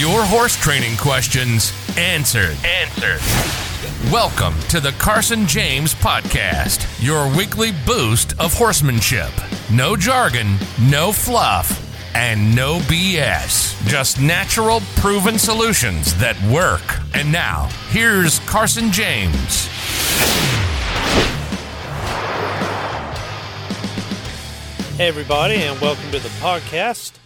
Your horse training questions answered. Answered. Welcome to the Carson James Podcast, your weekly boost of horsemanship. No jargon, no fluff, and no BS. Just natural, proven solutions that work. And now, here's Carson James. Hey, everybody, and welcome to the podcast.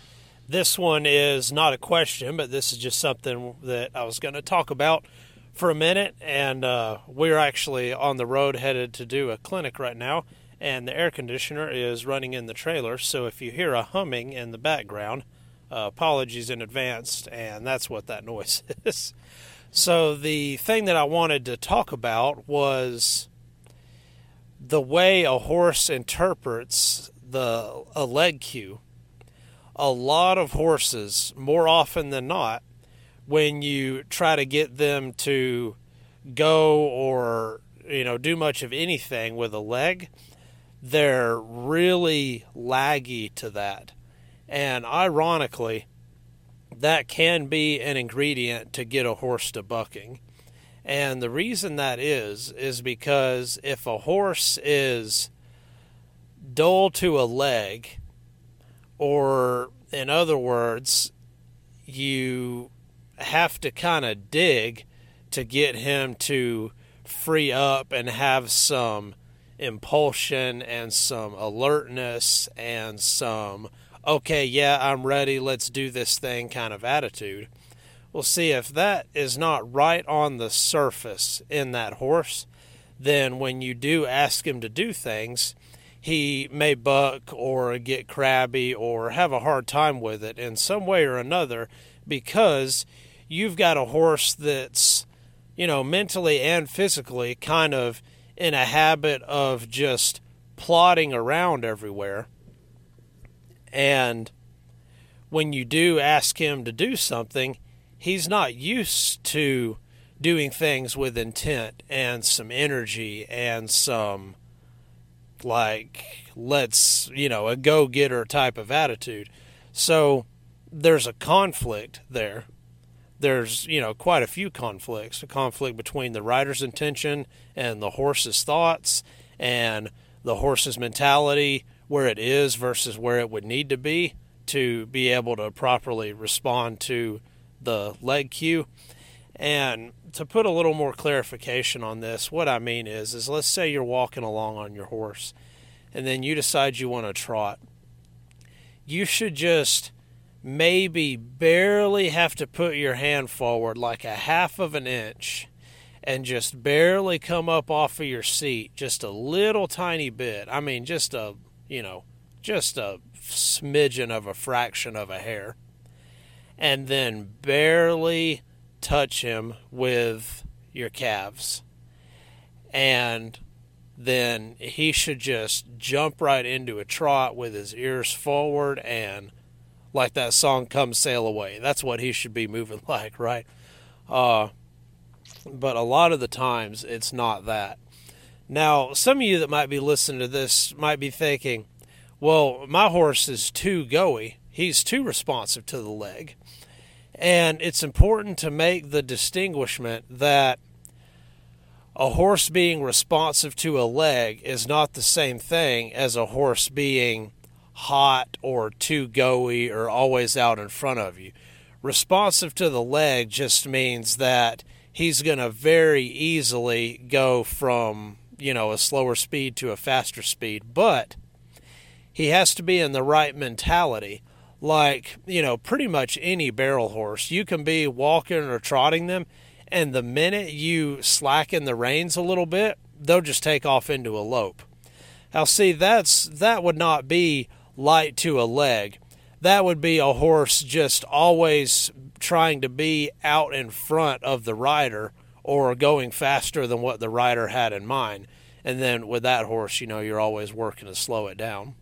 This one is not a question, but this is just something that I was going to talk about for a minute. And uh, we're actually on the road headed to do a clinic right now, and the air conditioner is running in the trailer. So if you hear a humming in the background, uh, apologies in advance, and that's what that noise is. So the thing that I wanted to talk about was the way a horse interprets the a leg cue. A lot of horses, more often than not, when you try to get them to go or you know do much of anything with a leg, they're really laggy to that. And ironically, that can be an ingredient to get a horse to bucking. And the reason that is, is because if a horse is dull to a leg, or in other words, you have to kind of dig to get him to free up and have some impulsion and some alertness and some, okay, yeah, I'm ready, let's do this thing kind of attitude. Well, see, if that is not right on the surface in that horse, then when you do ask him to do things, he may buck or get crabby or have a hard time with it in some way or another because you've got a horse that's, you know, mentally and physically kind of in a habit of just plodding around everywhere. And when you do ask him to do something, he's not used to doing things with intent and some energy and some like let's you know a go-getter type of attitude. So there's a conflict there. There's you know quite a few conflicts. A conflict between the rider's intention and the horse's thoughts and the horse's mentality where it is versus where it would need to be to be able to properly respond to the leg cue and to put a little more clarification on this, what I mean is, is let's say you're walking along on your horse, and then you decide you want to trot. You should just maybe barely have to put your hand forward like a half of an inch and just barely come up off of your seat just a little tiny bit. I mean, just a, you know, just a smidgen of a fraction of a hair. And then barely touch him with your calves. And then he should just jump right into a trot with his ears forward and like that song come sail away. That's what he should be moving like right? Uh, but a lot of the times it's not that. Now some of you that might be listening to this might be thinking well my horse is too goey. He's too responsive to the leg and it's important to make the distinguishment that a horse being responsive to a leg is not the same thing as a horse being hot or too goey or always out in front of you. Responsive to the leg just means that he's going to very easily go from, you know, a slower speed to a faster speed, but he has to be in the right mentality like, you know, pretty much any barrel horse. You can be walking or trotting them, and the minute you slacken the reins a little bit, they'll just take off into a lope. Now, see, that's that would not be light to a leg. That would be a horse just always trying to be out in front of the rider or going faster than what the rider had in mind. And then with that horse, you know, you're always working to slow it down.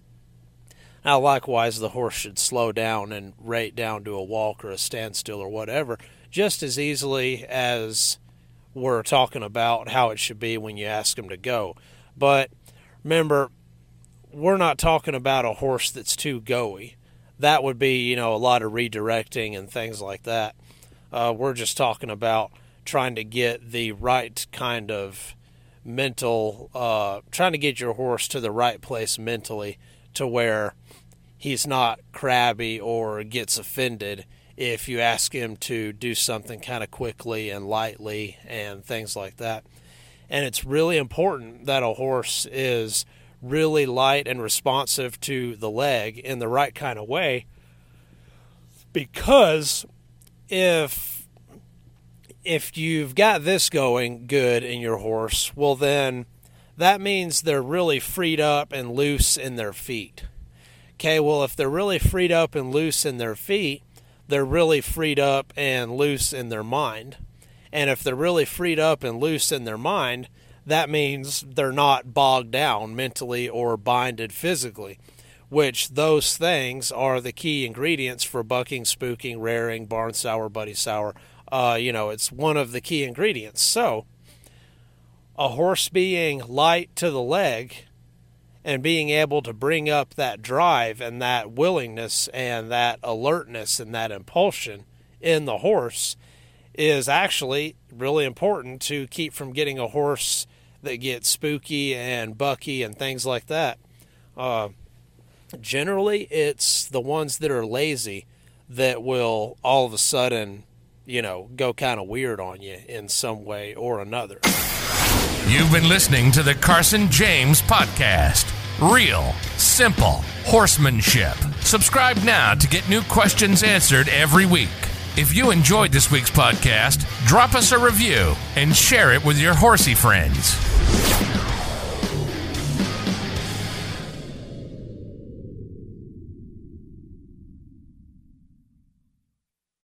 Now, likewise, the horse should slow down and rate down to a walk or a standstill or whatever, just as easily as we're talking about how it should be when you ask him to go. But remember, we're not talking about a horse that's too goey. That would be, you know, a lot of redirecting and things like that. Uh, we're just talking about trying to get the right kind of mental, uh, trying to get your horse to the right place mentally to where he's not crabby or gets offended if you ask him to do something kind of quickly and lightly and things like that. And it's really important that a horse is really light and responsive to the leg in the right kind of way because if if you've got this going good in your horse, well then that means they're really freed up and loose in their feet. Okay, well if they're really freed up and loose in their feet, they're really freed up and loose in their mind. And if they're really freed up and loose in their mind, that means they're not bogged down mentally or binded physically, which those things are the key ingredients for bucking, spooking, raring, barn sour, buddy sour. Uh, you know, it's one of the key ingredients. So, a horse being light to the leg and being able to bring up that drive and that willingness and that alertness and that impulsion in the horse is actually really important to keep from getting a horse that gets spooky and bucky and things like that. Uh, generally, it's the ones that are lazy that will all of a sudden, you know, go kind of weird on you in some way or another. You've been listening to the Carson James Podcast. Real, simple horsemanship. Subscribe now to get new questions answered every week. If you enjoyed this week's podcast, drop us a review and share it with your horsey friends.